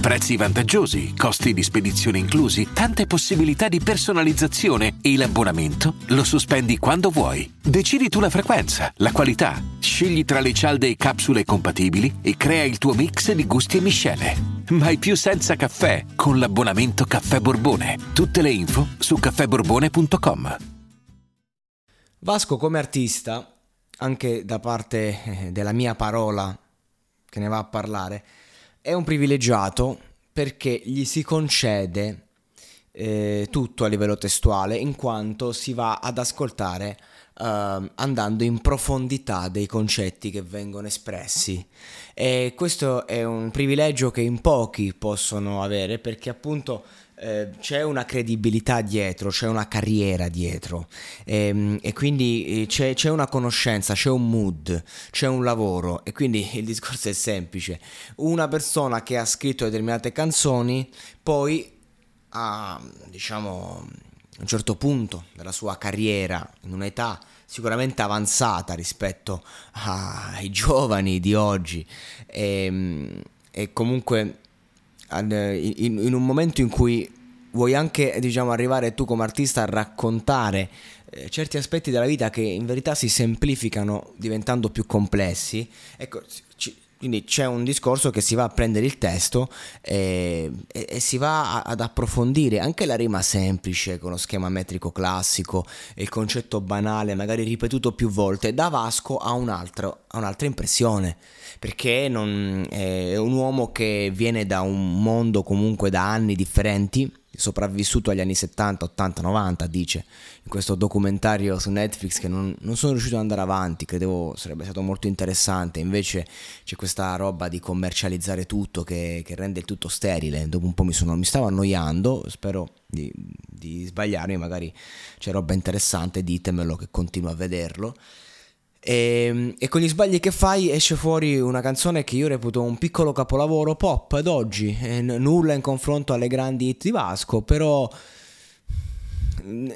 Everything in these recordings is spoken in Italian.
Prezzi vantaggiosi, costi di spedizione inclusi, tante possibilità di personalizzazione e l'abbonamento lo sospendi quando vuoi. Decidi tu la frequenza, la qualità, scegli tra le cialde e capsule compatibili e crea il tuo mix di gusti e miscele. Mai più senza caffè con l'abbonamento Caffè Borbone. Tutte le info su caffèborbone.com. Vasco come artista anche da parte eh, della mia parola che ne va a parlare, è un privilegiato perché gli si concede eh, tutto a livello testuale in quanto si va ad ascoltare eh, andando in profondità dei concetti che vengono espressi. E questo è un privilegio che in pochi possono avere perché appunto eh, c'è una credibilità dietro, c'è una carriera dietro. E, ehm, e quindi eh, c'è, c'è, una conoscenza, c'è un mood, c'è un lavoro. E quindi il discorso è semplice. Una persona che ha scritto determinate canzoni poi a diciamo un certo punto della sua carriera, in un'età sicuramente avanzata rispetto ai giovani di oggi. E, ehm, e comunque in, in, un momento in cui vuoi anche diciamo, arrivare tu come artista a raccontare eh, certi aspetti della vita che in verità si semplificano diventando più complessi, ecco, ci, quindi c'è un discorso che si va a prendere il testo e, e, e, si va ad approfondire anche la rima semplice con lo schema metrico classico e il concetto banale, magari ripetuto più volte, da Vasco a, un altro, a un'altra impressione, perché non, è un uomo che viene da un mondo comunque da anni differenti sopravvissuto agli anni 70, 80, 90, dice in questo documentario su Netflix che non, non, sono riuscito ad andare avanti, credevo sarebbe stato molto interessante, invece c'è questa roba di commercializzare tutto che, che rende il tutto sterile, dopo un po' mi, sono, mi stavo annoiando, spero di, di sbagliarmi, magari c'è roba interessante, ditemelo che continuo a vederlo. E, ehm, e, con gli sbagli che fai esce fuori una canzone che io reputo un piccolo capolavoro pop ad oggi, n- nulla in confronto alle grandi hit di Vasco, però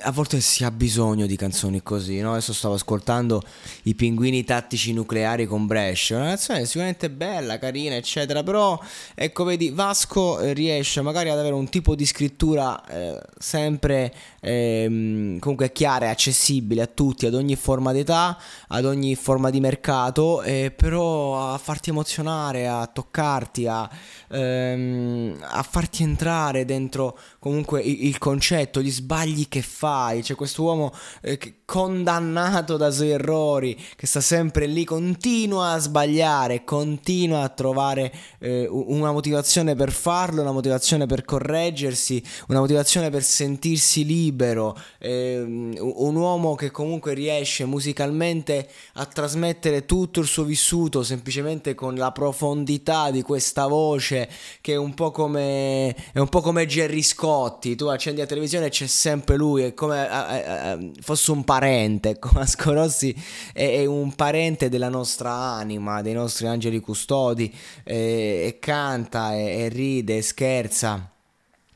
a volte si ha bisogno di canzoni così, no? Adesso stavo ascoltando i pinguini tattici nucleari con Brescia, una canzone sicuramente bella, carina, eccetera, però ecco, vedi, Vasco eh, riesce magari ad avere un tipo di scrittura eh, sempre eh, comunque chiara e accessibile a tutti, ad ogni forma d'età, ad ogni forma di mercato, eh, però a farti emozionare, a toccarti, a, ehm, a farti entrare dentro comunque il, il concetto, gli sbagli che fai? C'è questo uomo eh, condannato da suoi errori, che sta sempre lì, continua a sbagliare, continua a trovare eh, una motivazione per farlo, una motivazione per correggersi, una motivazione per sentirsi libero. Eh, un uomo che comunque riesce musicalmente a trasmettere tutto il suo vissuto semplicemente con la profondità di questa voce che è un po' come, è un po come Gerry Scotti. Tu accendi la televisione e c'è sempre lui lui è come eh, eh, fosse un parente, Vasco Rossi è, è, un parente della nostra anima, dei nostri angeli custodi, e, canta, e ride, e scherza,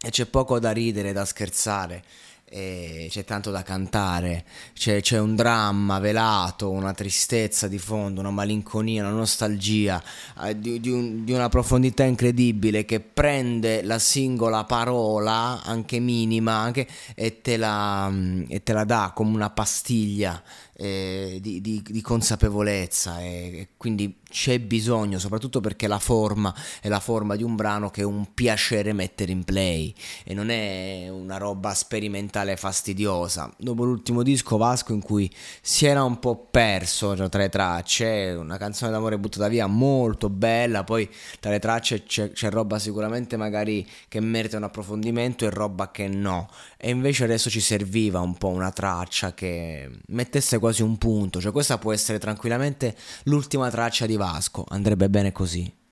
e c'è poco da ridere, da scherzare e c'è tanto da cantare, c'è, c'è, un dramma velato, una tristezza di fondo, una malinconia, una nostalgia eh, di, di, un, di, una profondità incredibile che prende la singola parola, anche minima, anche, e, te la, e te la dà come una pastiglia eh, di, di, consapevolezza. E, quindi c'è bisogno, soprattutto perché la forma è la forma di un brano che è un piacere mettere in play. E non è una roba sperimentale fastidiosa. Dopo l'ultimo disco Vasco in cui si era un po' perso tra le tracce, una canzone d'amore buttata via molto bella, poi tra le tracce c'è, c'è roba sicuramente magari che merita un approfondimento e roba che no. E invece adesso ci serviva un po' una traccia che mettesse quasi un punto, cioè questa può essere tranquillamente l'ultima traccia di Vasco, andrebbe bene così.